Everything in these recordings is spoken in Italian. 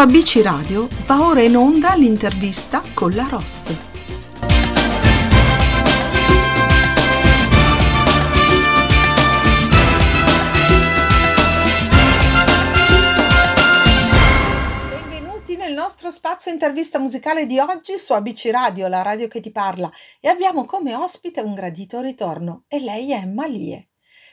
ABC Radio va ora in onda l'intervista con la Ross. Nostro spazio intervista musicale di oggi su ABC Radio, la radio che ti parla, e abbiamo come ospite un gradito ritorno e lei è Malie.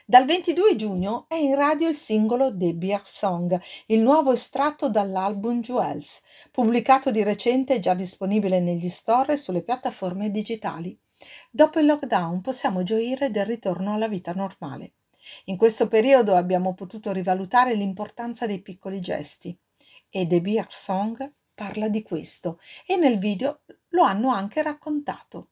Dal 22 giugno è in radio il singolo Beer Song, il nuovo estratto dall'album Jewels, pubblicato di recente e già disponibile negli store e sulle piattaforme digitali. Dopo il lockdown possiamo gioire del ritorno alla vita normale. In questo periodo abbiamo potuto rivalutare l'importanza dei piccoli gesti e The Beer Song parla di questo e nel video lo hanno anche raccontato.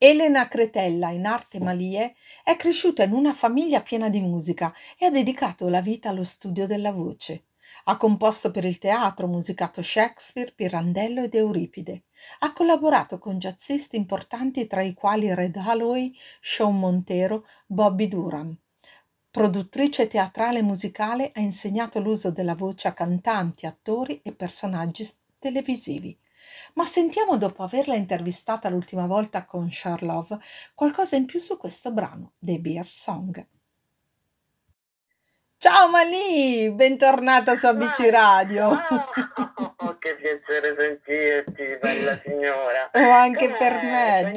Elena Cretella, in arte Malie, è cresciuta in una famiglia piena di musica e ha dedicato la vita allo studio della voce. Ha composto per il teatro, musicato Shakespeare, Pirandello ed Euripide. Ha collaborato con jazzisti importanti tra i quali Red Holloway, Sean Montero, Bobby Durham. Produttrice teatrale e musicale, ha insegnato l'uso della voce a cantanti, attori e personaggi televisivi. Ma sentiamo dopo averla intervistata l'ultima volta con Charlove qualcosa in più su questo brano, The Beer Song. Ciao Malì, bentornata su ABC Radio. Oh, che piacere sentirti, bella signora. Oh, anche per me.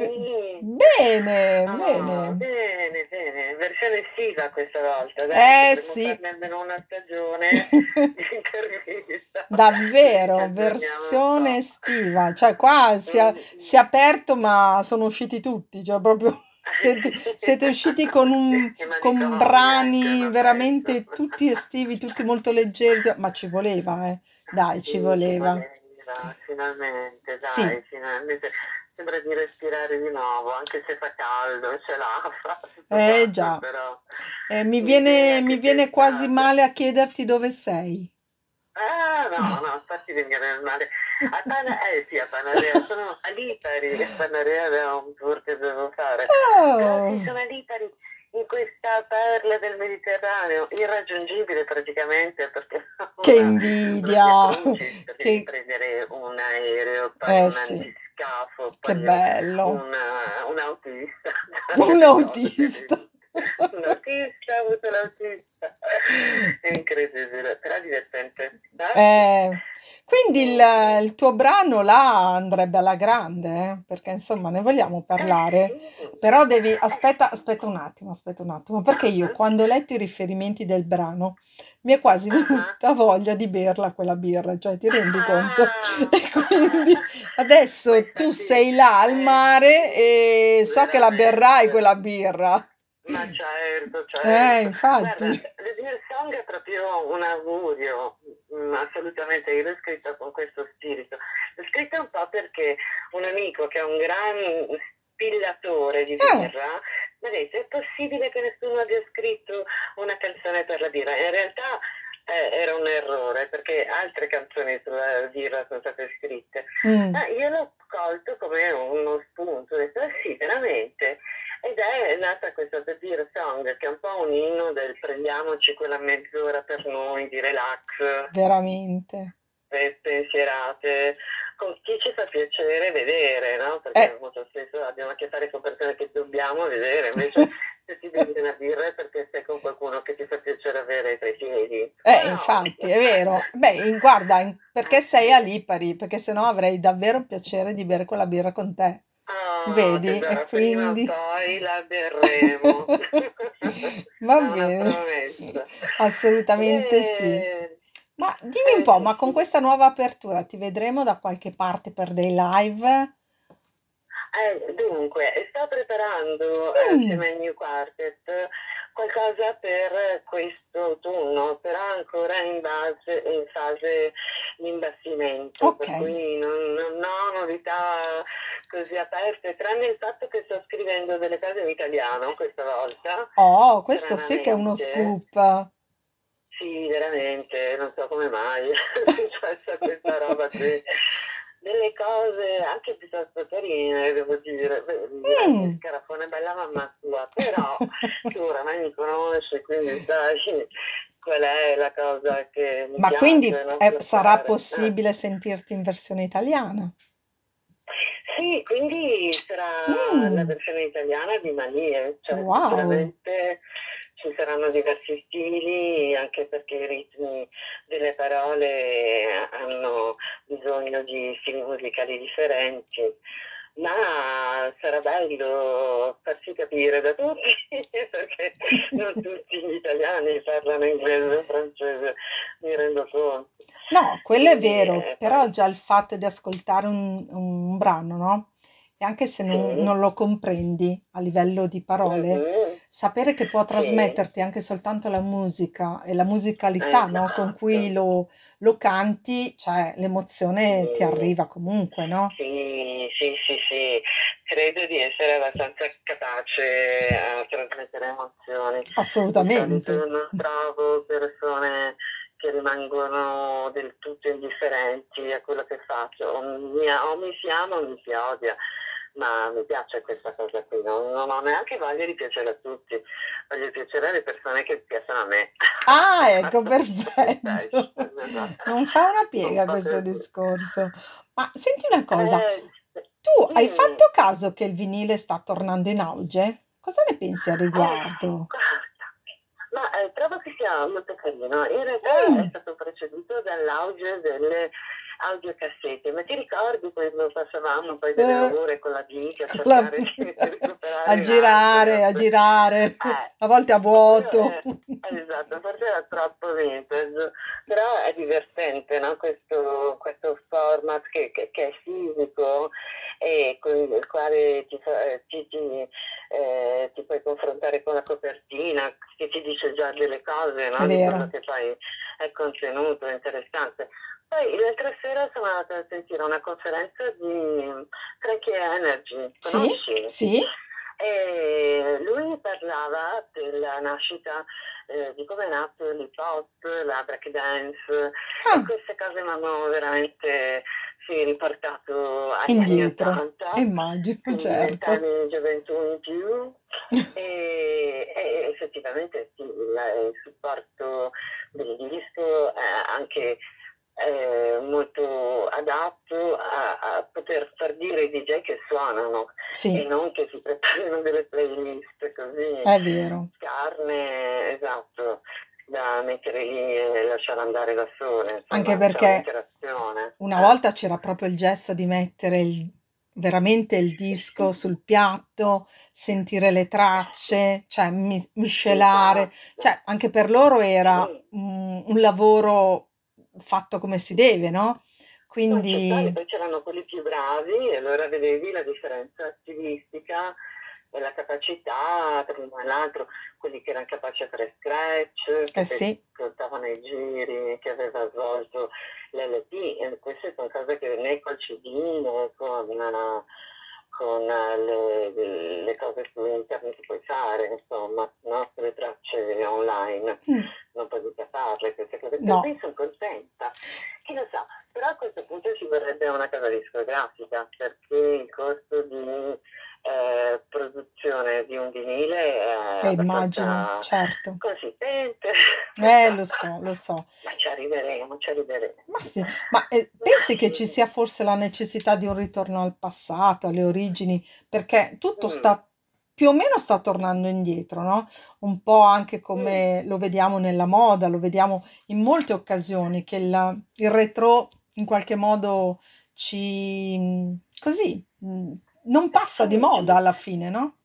Bene, Oh, bene. bene, bene. Versione estiva questa volta. Dai, Eh sì, almeno una stagione di intervista. davvero, versione estiva. Cioè qua si è, Mm. si è aperto ma sono usciti tutti, cioè proprio siete, siete usciti con, un, con brani ecco, veramente tutti estivi, tutti molto leggeri, ma ci voleva, eh. Dai, ci Sì, voleva. finalmente, Sì. dai, finalmente. Sembra di respirare di nuovo, anche se fa caldo, l'afa, tutto Eh già, però Eh, mi sì, viene, mi viene quasi male a chiederti dove sei. Ah, no, no, infatti venire mare. A Pana, eh sì, a Panarea, sono a Lipari, a Panarea è un tour che devo fare. Sì, Oh, sono a Lipari, in questa perla del Mediterraneo, irraggiungibile praticamente, perché che una, invidia! una perché Che... prendere un aereo, poi Eh un sì, che poi bello. un, un autista, Un autista. Un autista, ho avuto l'autista. È incredibile, però divertente. Eh? Quindi il, il tuo brano là andrebbe alla grande, eh? Perché insomma ne vogliamo Eh parlare. Però devi, aspetta, aspetta un attimo, aspetta un attimo, perché io quando ho letto i riferimenti del brano mi è quasi ah, venuta voglia di berla quella birra, cioè ti rendi conto? ah, E quindi adesso tu sei là al eh, mare e so che la berrai quella birra. Ma certo, Eh, certo. Guarda, infatti. The Dear Song è proprio un augurio, mm, assolutamente, io l'ho scritta con questo spirito. L'ho scritta un po' perché un amico che è un gran spillatore di Eh, birra mi ha detto è possibile che nessuno abbia scritto una canzone per la birra? In realtà eh, era un errore perché altre canzoni sulla birra sono state scritte. mm, Ma io l'ho colto come uno spunto, ho detto "Ah sì, veramente. Ed è nata questa The Beer Song, che è un po' un inno del prendiamoci quella mezz'ora per noi di relax, veramente. eh, spensierate, con chi ci fa piacere vedere, no? Perché Eh, molto spesso abbiamo a che fare con persone che dobbiamo vedere, invece se ti bevi una birra è perché sei con qualcuno che ti fa piacere avere tra i piedi. eh, No, infatti, è vero. Beh, guarda, perché sei a Lipari? Perché sennò avrei davvero piacere di bere quella birra con te. Oh, Vedi? E quindi... poi la berremo. Va È una bene, promessa. assolutamente sì. E, Ma dimmi un po', ma eh, con questa nuova apertura ti vedremo da qualche parte per dei live? eh, dunque, sto preparando eh, Mm, assieme al New Quartet qualcosa per questo autunno, però ancora in base, in fase di imbastimento, per ok. cui non, non ho novità così aperte, tranne il fatto che sto scrivendo delle cose in italiano questa volta, Oh, questo sì che è uno scoop. Sì, veramente, non so come mai è successa questa roba qui. Delle cose anche piuttosto carine, devo dire. Mm. Scarafone è bella mamma tua, però tu oramai mi conosci, quindi sai, qual è la cosa che mi Ma piace, quindi eh, sarà possibile sentirti in versione italiana? Sì, quindi sarà la Mm, versione italiana di Manie, cioè wow, sicuramente ci saranno diversi stili, anche perché i ritmi delle parole hanno bisogno di stili musicali differenti, ma sarà bello farsi capire da tutti, perché non tutti gli italiani parlano inglese o francese, mi rendo conto. No, quello è vero, eh, però poi già il fatto di ascoltare un, un brano, no? E anche se non, sì. non lo comprendi a livello di parole, Mhm. sapere che può trasmetterti anche soltanto la musica e la musicalità, no? Con cui esatto. lo, lo canti, cioè l'emozione ti arriva comunque, no? sì, sì, sì, sì. Credo di essere abbastanza capace a trasmettere emozioni. Assolutamente. non trovo persone che rimangono del tutto indifferenti a quello che faccio. O mi, o mi si ama o mi si odia, ma mi piace questa cosa qui. Non, non ho neanche voglia di piacere a tutti, voglio piacere alle persone che piacciono a me. Ah, ecco, perfetto. esatto. Non fa una Un piega questo discorso. Ma senti una cosa, Eh, tu hai dimmi. fatto caso che il vinile sta tornando in auge? Cosa ne pensi a Eh, riguardo? ma eh, trovo che sia molto carino. In realtà è Mm, stato preceduto dall'auge delle audiocassette, ma ti ricordi quando passavamo poi delle eh, ore con la bici a con la- cercare di a recuperare in girare, a girare, Eh, a volte a vuoto. è, esatto, forse era troppo vintage, però è divertente, no? Questo, questo format che, che- che è fisico e con il quale ti, fa- eh, ti- ti, eh, ti puoi confrontare con la copertina, che ti dice già delle cose, no? Di quello che poi è contenuto, è interessante. Poi l'altra sera sono andata a sentire una conferenza di Frankie Energy, Sì? conosci? Sì? E lui parlava della nascita, eh, di come è nato l'hip hop, la break dance Ah, queste cose mi hanno veramente sì, riportato agli anni indietro. 80, Immagino, certo. vent'anni di gioventù in più e, e effettivamente sì, il, il supporto del disco è anche eh, molto adatto a, a poter far dire ai DJ che suonano e Sì, non che si preparino delle playlist così. È vero. scarne, esatto, da mettere lì e lasciare andare da sole, Anche insomma, perché una volta c'era proprio il gesto di mettere il- veramente il disco sul piatto, sentire le tracce, cioè mi- miscelare, esatto. cioè anche per loro era un, un lavoro fatto come si deve, no? Concettuali, Quindi poi c'erano quelli più bravi e allora vedevi la differenza stilistica e la capacità tra uno e l'altro, quelli che erano capaci a fare scratch, che eh sì, ascoltavano i giri, che aveva svolto l'LP, e queste sono cose che né col CD né con, con le, le cose su internet puoi fare, insomma, no? le tracce online Mm, non mica farle queste cose. Per no, cui sono contenta. Chi lo sa, però a questo punto ci vorrebbe una casa discografica perché il costo di eh, produzione di un vinile è eh, immagino, certo. consistente. Eh, lo so, lo so. Ma ci arriveremo, ci arriveremo. Ma sì, ma eh, pensi che ci sia forse la necessità di un ritorno al passato, alle origini, perché tutto Mm, sta più o meno sta tornando indietro, no? Un po' anche mm, come lo vediamo nella moda, lo vediamo in molte occasioni, che il, il retro in qualche modo ci... così, mm, non passa di moda alla fine, no?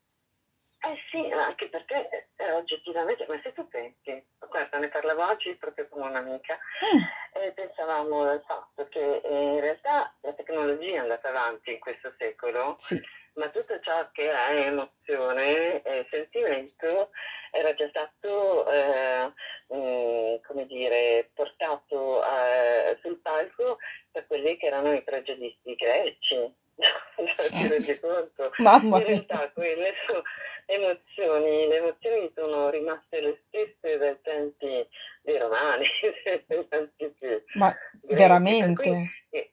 Eh sì, anche perché eh, oggettivamente, ma se tu pensi, guarda, ne parlavo oggi proprio con un'amica Mm, e pensavamo al fatto che eh, in realtà la tecnologia è andata avanti in questo secolo, sì, ma tutto ciò che è emozione e sentimento era già stato, eh, mm, come dire, portato eh, sul palco da quelli che erano i pregiudizi greci. Ti rendi conto? mamma In mia, realtà quelle sono emozioni, le emozioni sono rimaste le stesse dai tempi dei romani, ma veramente? eh,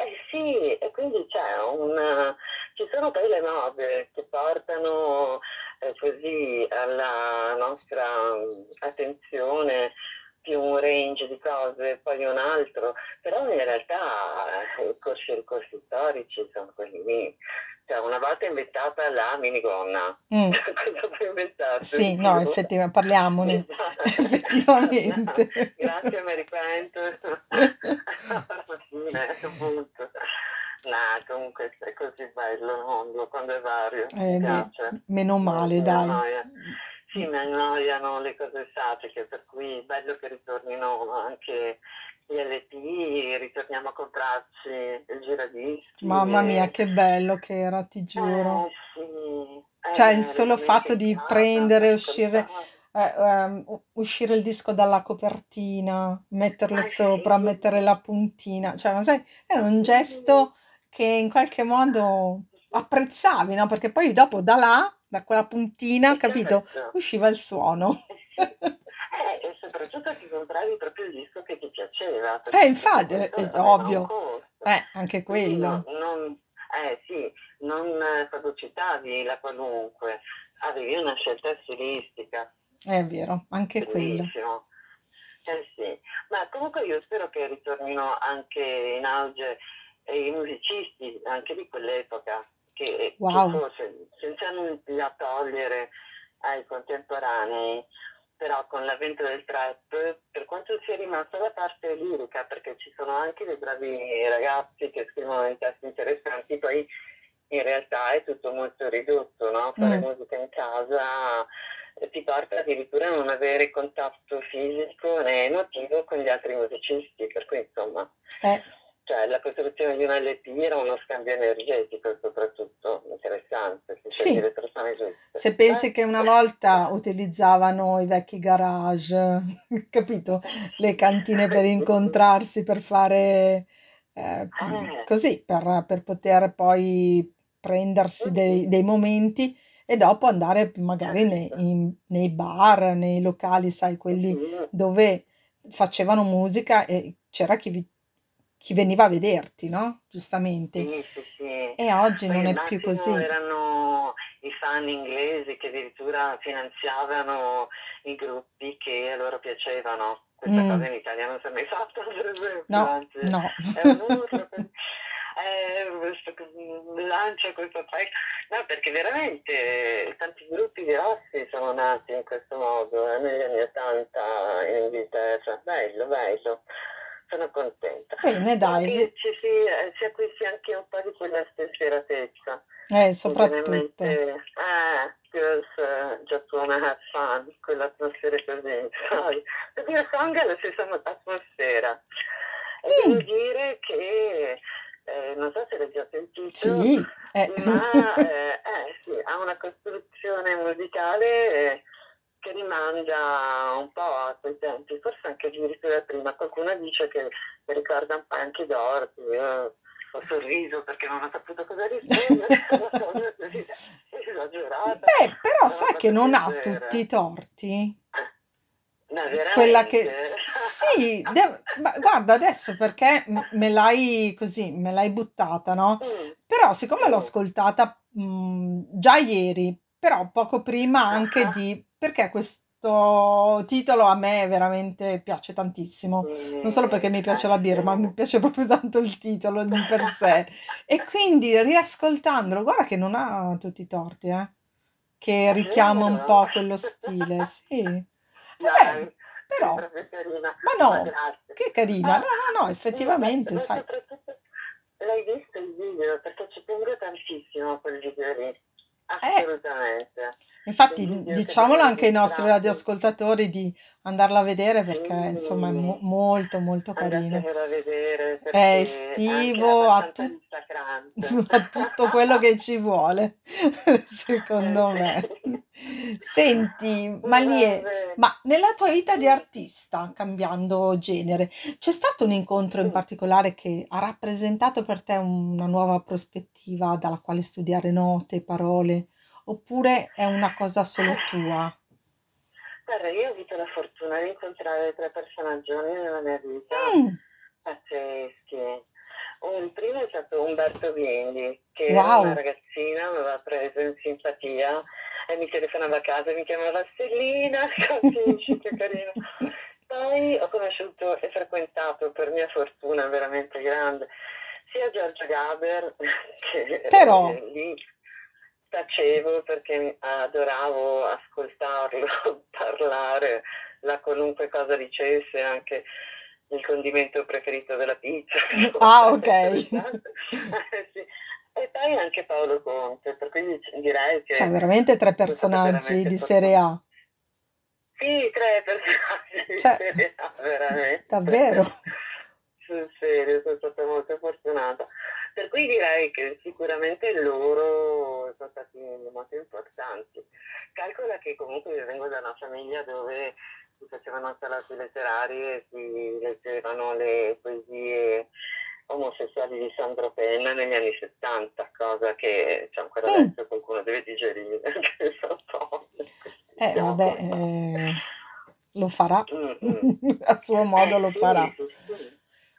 eh sì, e quindi c'è una, ci sono poi le mode che eh, nostra mm, attenzione range di cose, poi un altro, però in realtà eh, i corsi i corsi storici sono quelli lì. Cioè, una volta inventata la minigonna, Mm. cosa puoi inventare? Sì, no, Più? effettivamente, parliamone. Effettivamente. Grazie, mi fine, appunto. No, comunque è così bello il mondo quando è vario, mi Eh, beh, piace. meno male, mi dai. Sì, mi annoiano le cose statiche, per cui è bello che ritornino anche gli LP, ritorniamo a comprarci il giradischi Mamma mia, e... che bello che era, ti giuro. Eh sì, Cioè, il eh, solo fatto di prendere, uscire, ascoltare. eh, ehm, u- uscire il disco dalla copertina, metterlo Eh sopra, sì, mettere la puntina, cioè, ma sai, era un gesto che in qualche modo apprezzavi, no? Perché poi dopo da là, da quella puntina, capito, certo, usciva il suono. eh. Eh, e soprattutto ti compravi proprio il disco che ti piaceva, Eh, infatti, è, questo è ovvio. Eh, anche Quindi no- quello. non, eh sì, non eh, fagocitavi la qualunque, avevi una scelta stilistica, È vero, anche quello. bellissimo. Eh sì, ma comunque io spero che ritornino anche in auge eh, i musicisti anche di quell'epoca, che, che Wow. forse senza nulla togliere ai contemporanei, però con l'avvento del trap, per quanto sia rimasta la parte lirica, perché ci sono anche dei bravi ragazzi che scrivono dei testi interessanti, poi in realtà è tutto molto ridotto, no? Fare Mm. musica in casa eh, ti porta addirittura a non avere contatto fisico né emotivo con gli altri musicisti, per cui insomma, Eh, cioè la costruzione di un LP era uno scambio energetico soprattutto interessante, se sì. le persone giuste. Se pensi Eh? che una volta utilizzavano i vecchi garage, capito? Le cantine per incontrarsi, per fare eh, Eh, così, per, per poter poi prendersi dei, mhm, dei momenti e dopo andare magari nei, certo. in- nei bar, nei locali, sai, quelli Sì, dove facevano musica e c'era chi, vi- chi veniva a vederti, no? Giustamente. sì, sì, sì. E oggi Poi non è più così. erano i fan inglesi che addirittura finanziavano i gruppi che a loro piacevano. Questa Mm, cosa in Italia non si è mai fatta, per esempio, no, anzi no. è un eh, questo- lancia questo paese. No, perché veramente tanti gruppi grossi sono nati in questo modo, eh, negli anni Ottanta in Inghilterra. Bello, bello. Sono contenta. Bene, dai, che ve- ci si, eh, si acquisti anche un po' di quella spensieratezza. eh, soprattutto. ah, girls uh, just wanna have fun, quell'atmosfera così, sai? Il mio song ha la stessa atmosfera. E Mm, devo dire che, eh, non so se l'hai già sentito, sì, eh. ma eh, eh, sì, ha una costruzione musicale eh, che rimanda un po' a quei tempi, forse anche addirittura prima. Qualcuno dice che ricorda un po' anche Dorothy. Io ho sorriso perché non ho saputo cosa rispondere, esagerata, Beh, però sai che non ha tutti i torti? No, Quella che... Sì, de- ma guarda adesso perché me l'hai così, me l'hai buttata, no? Mm, Però siccome l'ho mm, ascoltata mh, già ieri, però poco prima anche ah, di... perché questo titolo a me veramente piace tantissimo. Non solo perché mi piace eh la birra, ma mi piace proprio tanto il titolo in per sé. E quindi riascoltandolo, guarda che non ha tutti i torti, eh? Che richiama un po' quello stile, sì. Sei però, ma no, che carina. No, Ah, no, no, effettivamente, sai. l'hai visto il video? Perché ci tengo tantissimo a quel video lì. Eh, Assolutamente. Il infatti che diciamolo anche ai nostri radioascoltatori di andarla a vedere perché insomma è mo- Sì, molto molto carino. È estivo, ha, tutto quello che ci vuole, secondo Eh me. Senti, Malie, ma nella tua vita di artista, cambiando genere, c'è stato un incontro in particolare che ha rappresentato per te una nuova prospettiva dalla quale studiare note, parole, oppure è una cosa solo tua? Guarda, io ho avuto la fortuna di incontrare tre personaggi nella mia vita. Mm, pazzeschi. Un primo è stato Umberto Bindi, che era una wow, ragazzina, mi aveva preso in simpatia e mi telefonava a casa mi chiamava Stellina, capisci che carino. Poi poi ho conosciuto e frequentato, per mia fortuna veramente grande, sia Giorgio Gaber, che Però, lì tacevo perché adoravo ascoltarlo parlare, la qualunque cosa dicesse, anche il condimento preferito della pizza. ah, ok. sì. E poi anche Paolo Conte, per cui direi che... Cioè, veramente tre personaggi di Serie. A. Sì, tre personaggi di Cioè, Serie A, veramente. davvero. Sul serio, sono stata molto fortunata. Per cui direi che sicuramente loro sono stati molto importanti. Calcola che comunque io vengo da una famiglia dove si facevano salate letterarie, si leggevano le poesie omosessuali di Sandro Penna negli anni 70, cosa che cioè, ancora Mm. adesso qualcuno deve digerire, Eh, vabbè, eh, lo farà. Mm, mm. A suo modo Eh lo sì, farà. sì, sì.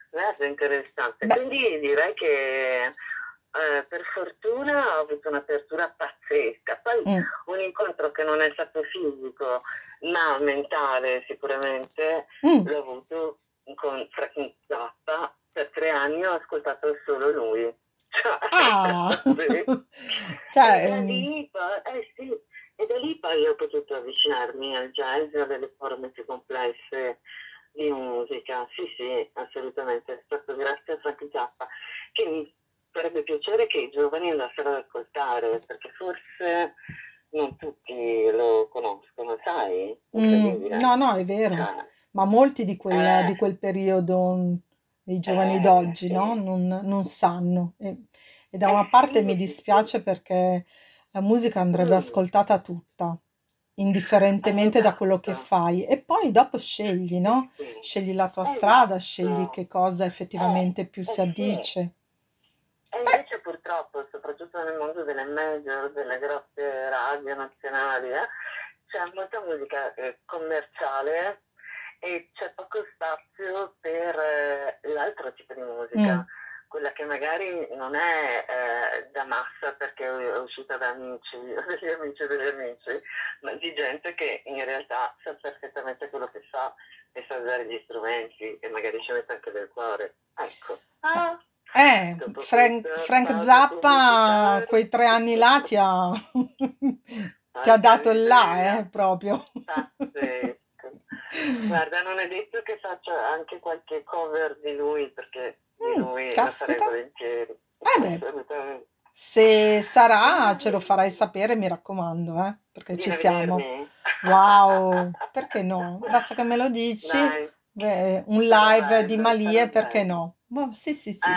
Guarda, interessante. Beh, Quindi direi che eh, per fortuna ho avuto un'apertura pazzesca. Poi mm, un incontro che non è stato fisico, ma mentale sicuramente, mm. l'ho avuto con tre anni ho ascoltato solo lui. Cioè, Ah, cioè, E da lì poi, eh sì, e da lì poi ho potuto avvicinarmi al jazz, a delle forme più complesse di musica. Sì, sì, assolutamente. È stato grazie a Frank Zappa che mi farebbe piacere che i giovani andassero ad ascoltare, perché forse non tutti lo conoscono, sai? mm, no, no, è vero. Cioè, Ma molti di quel, di eh, quel periodo dei giovani eh, d'oggi, no? sì. Non, non sanno. E, e da Eh una parte mi dispiace perché la musica andrebbe Mm, ascoltata tutta, indifferentemente da quello che fai. E poi dopo scegli, no? Scegli la tua strada, scegli che cosa Eh, effettivamente più si eh addice. E invece purtroppo, soprattutto nel mondo delle major, delle grosse radio nazionali, eh, c'è molta musica eh, commerciale e c'è poco spazio per eh, l'altro tipo di mm, musica, quella che magari non è eh, da massa perché è uscita da amici, o degli amici degli amici, ma di gente che in realtà sa perfettamente quello che fa e sa usare gli strumenti e magari ci mette anche del cuore. Ecco. Ah, Eh, dopo Frank, Frank Zappa, quei tre anni là ti ha, ti ha dato il là, eh, proprio. pazzesco. Guarda, non è detto che faccia anche qualche cover di lui, perché di Mm, lui la farei caspita. volentieri. Eh beh, Assolutamente. se sarà ce lo farai sapere, mi raccomando, eh, perché Vieni ci a siamo. vedermi? Wow, perché no? Basta che me lo dici. Dai, Beh, un live di Malie, perché no? Boh, sì, sì, sì, Eh,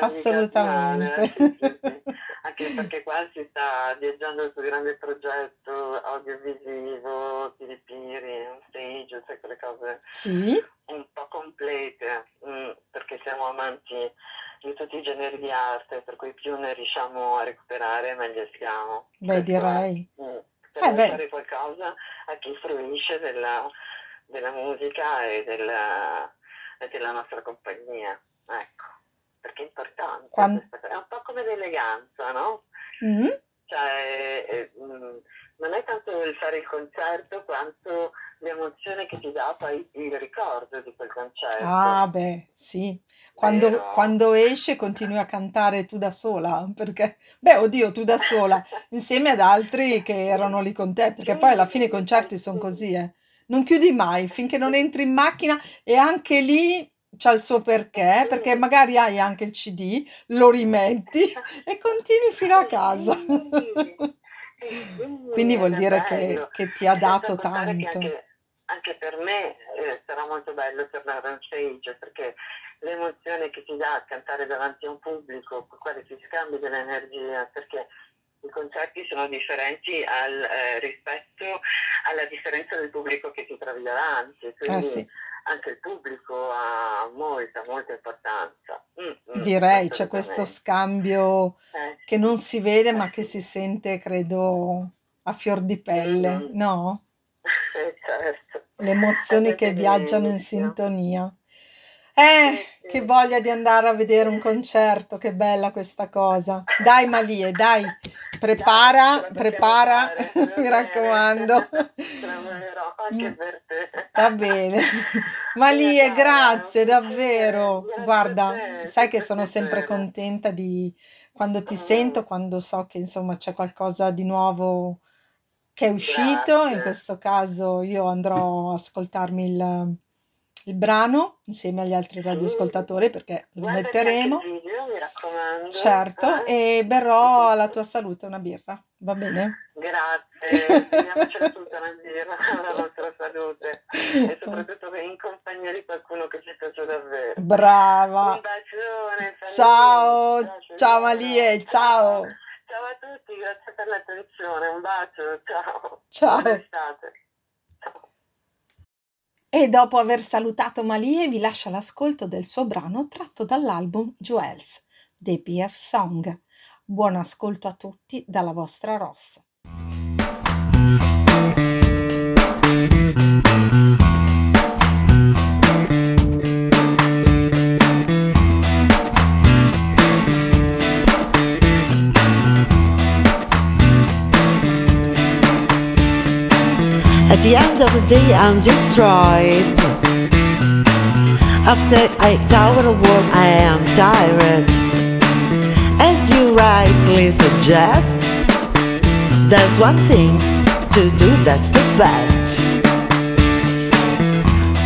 mica male, assolutamente. sì, sì, sì. Anche perché qua si sta viaggiando suo grande progetto audiovisivo, Piri Piri, on stage, sai quelle cose Sì? un po' complete, mm, perché siamo amanti di tutti i generi di arte, per cui più ne riusciamo a recuperare meglio siamo. Beh, direi. Mm. Eh Per beh, fare qualcosa a chi fruisce della, della musica e della, e della nostra compagnia. Ecco, perché è importante quan- questa cosa. È un po' come l'eleganza, no? Mm? Cioè, eh, mm, non è tanto il fare il concerto quanto l'emozione che ti dà poi il ricordo di quel concerto, Ah, beh, sì. Quando, quando esce continui a cantare tu da sola, perché, beh, oddio, tu da sola, insieme ad altri che erano lì con te, perché poi alla fine i concerti sono sì, così, eh. Non chiudi mai finché non entri in macchina e anche lì c'ha il suo eh perché, perché sì, magari hai anche il CD, lo rimetti e continui fino a eh casa. eh sì, Quindi vuol dire che, che ti ha dato tanto. anche, anche per me eh, sarà molto bello tornare on stage perché l'emozione che ti dà a cantare davanti a un pubblico con quale ti scambi dell'energia, perché i concerti sono differenti al, eh, rispetto alla differenza del pubblico che ti trovi davanti, Eh quindi sì, anche il pubblico ha molta, molta importanza. Mm, mm, direi c'è questo scambio Eh che non si vede ma eh che si sì. sente, credo, a fior di pelle, Mhm. no? Eh, certo, Le emozioni che proprio viaggiano in sintonia. Eh, che voglia di andare a vedere un concerto, che bella questa cosa. Dai Malie, dai, prepara, dai, prepara, mi raccomando. Lavorerò anche per te. Va bene. Malie, grazie davvero. Guarda, sai che sono sempre contenta di quando ti sento, quando so che insomma c'è qualcosa di nuovo che è uscito, in questo caso io andrò a ascoltarmi il, il brano insieme agli altri radioascoltatori perché lo metteremo. video, mi raccomando. Certo, Eh? e berrò alla tua salute una birra, va bene? Grazie, teniamoci tutta una birra alla nostra salute e soprattutto in compagnia di qualcuno che ci piace davvero. Brava. Un bacione. Ciao, saluti, ciao Malie, ciao. Ciao a tutti, grazie per l'attenzione, un bacio, ciao. Ciao. Ciao. E dopo aver salutato Malie vi lascio l'ascolto del suo brano tratto dall'album Jewels, The Beer Song. Buon ascolto a tutti dalla vostra Ross. At the end of the day, I'm destroyed. After eight hours of work, I am tired. As you rightly suggest, there's one thing to do that's the best.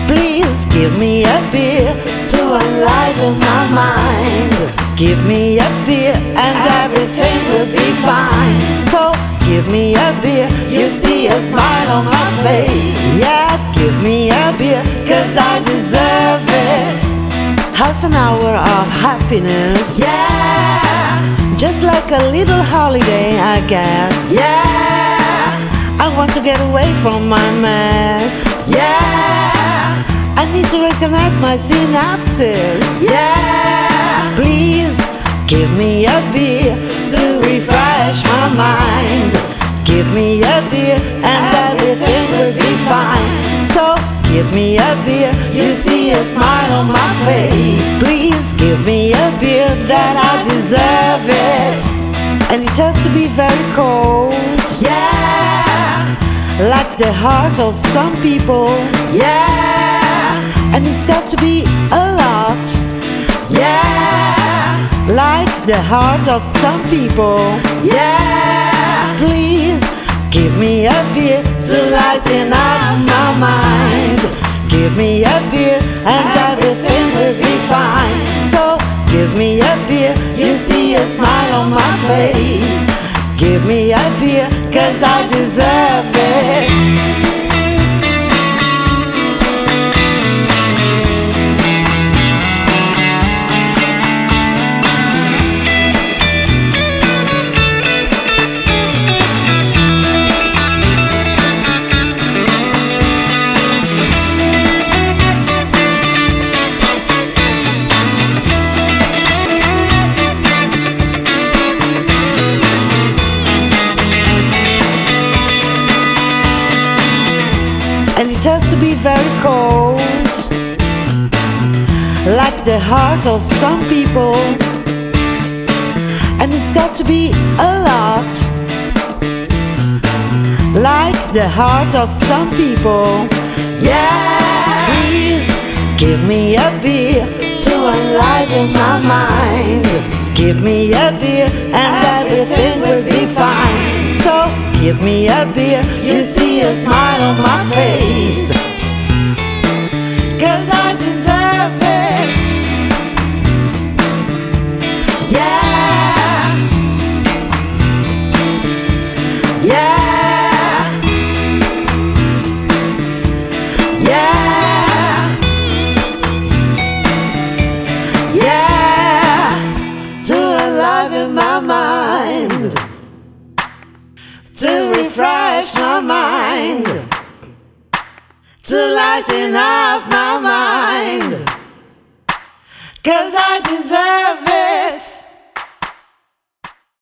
Please give me a beer to enliven my mind. Give me a beer and everything will be fine. So give me a beer, you see a smile on my face. Yeah, give me a beer, cause I deserve it. Half an hour of happiness. Yeah, just like a little holiday, I guess. Yeah, I want to get away from my mess. Yeah, I need to reconnect my synapses. Yeah, please give me a beer to refresh my mind. Give me a beer and everything will be fine. So give me a beer, you see a smile on my face. Please give me a beer that I deserve it. And it has to be very cold. Yeah, like the heart of some people. Yeah, and it's got to be a lot. Yeah, like the heart of some people. Yeah, please give me a beer to lighten up my mind. Give me a beer and everything will be fine. So give me a beer, you see a smile on my face. Give me a beer, cause I deserve it. The heart of some people, and it's got to be a lot, like the heart of some people. Yeah, please give me a beer to enliven my mind. Give me a beer and everything will be fine. So give me a beer, you see a smile on my face. Cause I to lighten up my mind, cause I deserve it.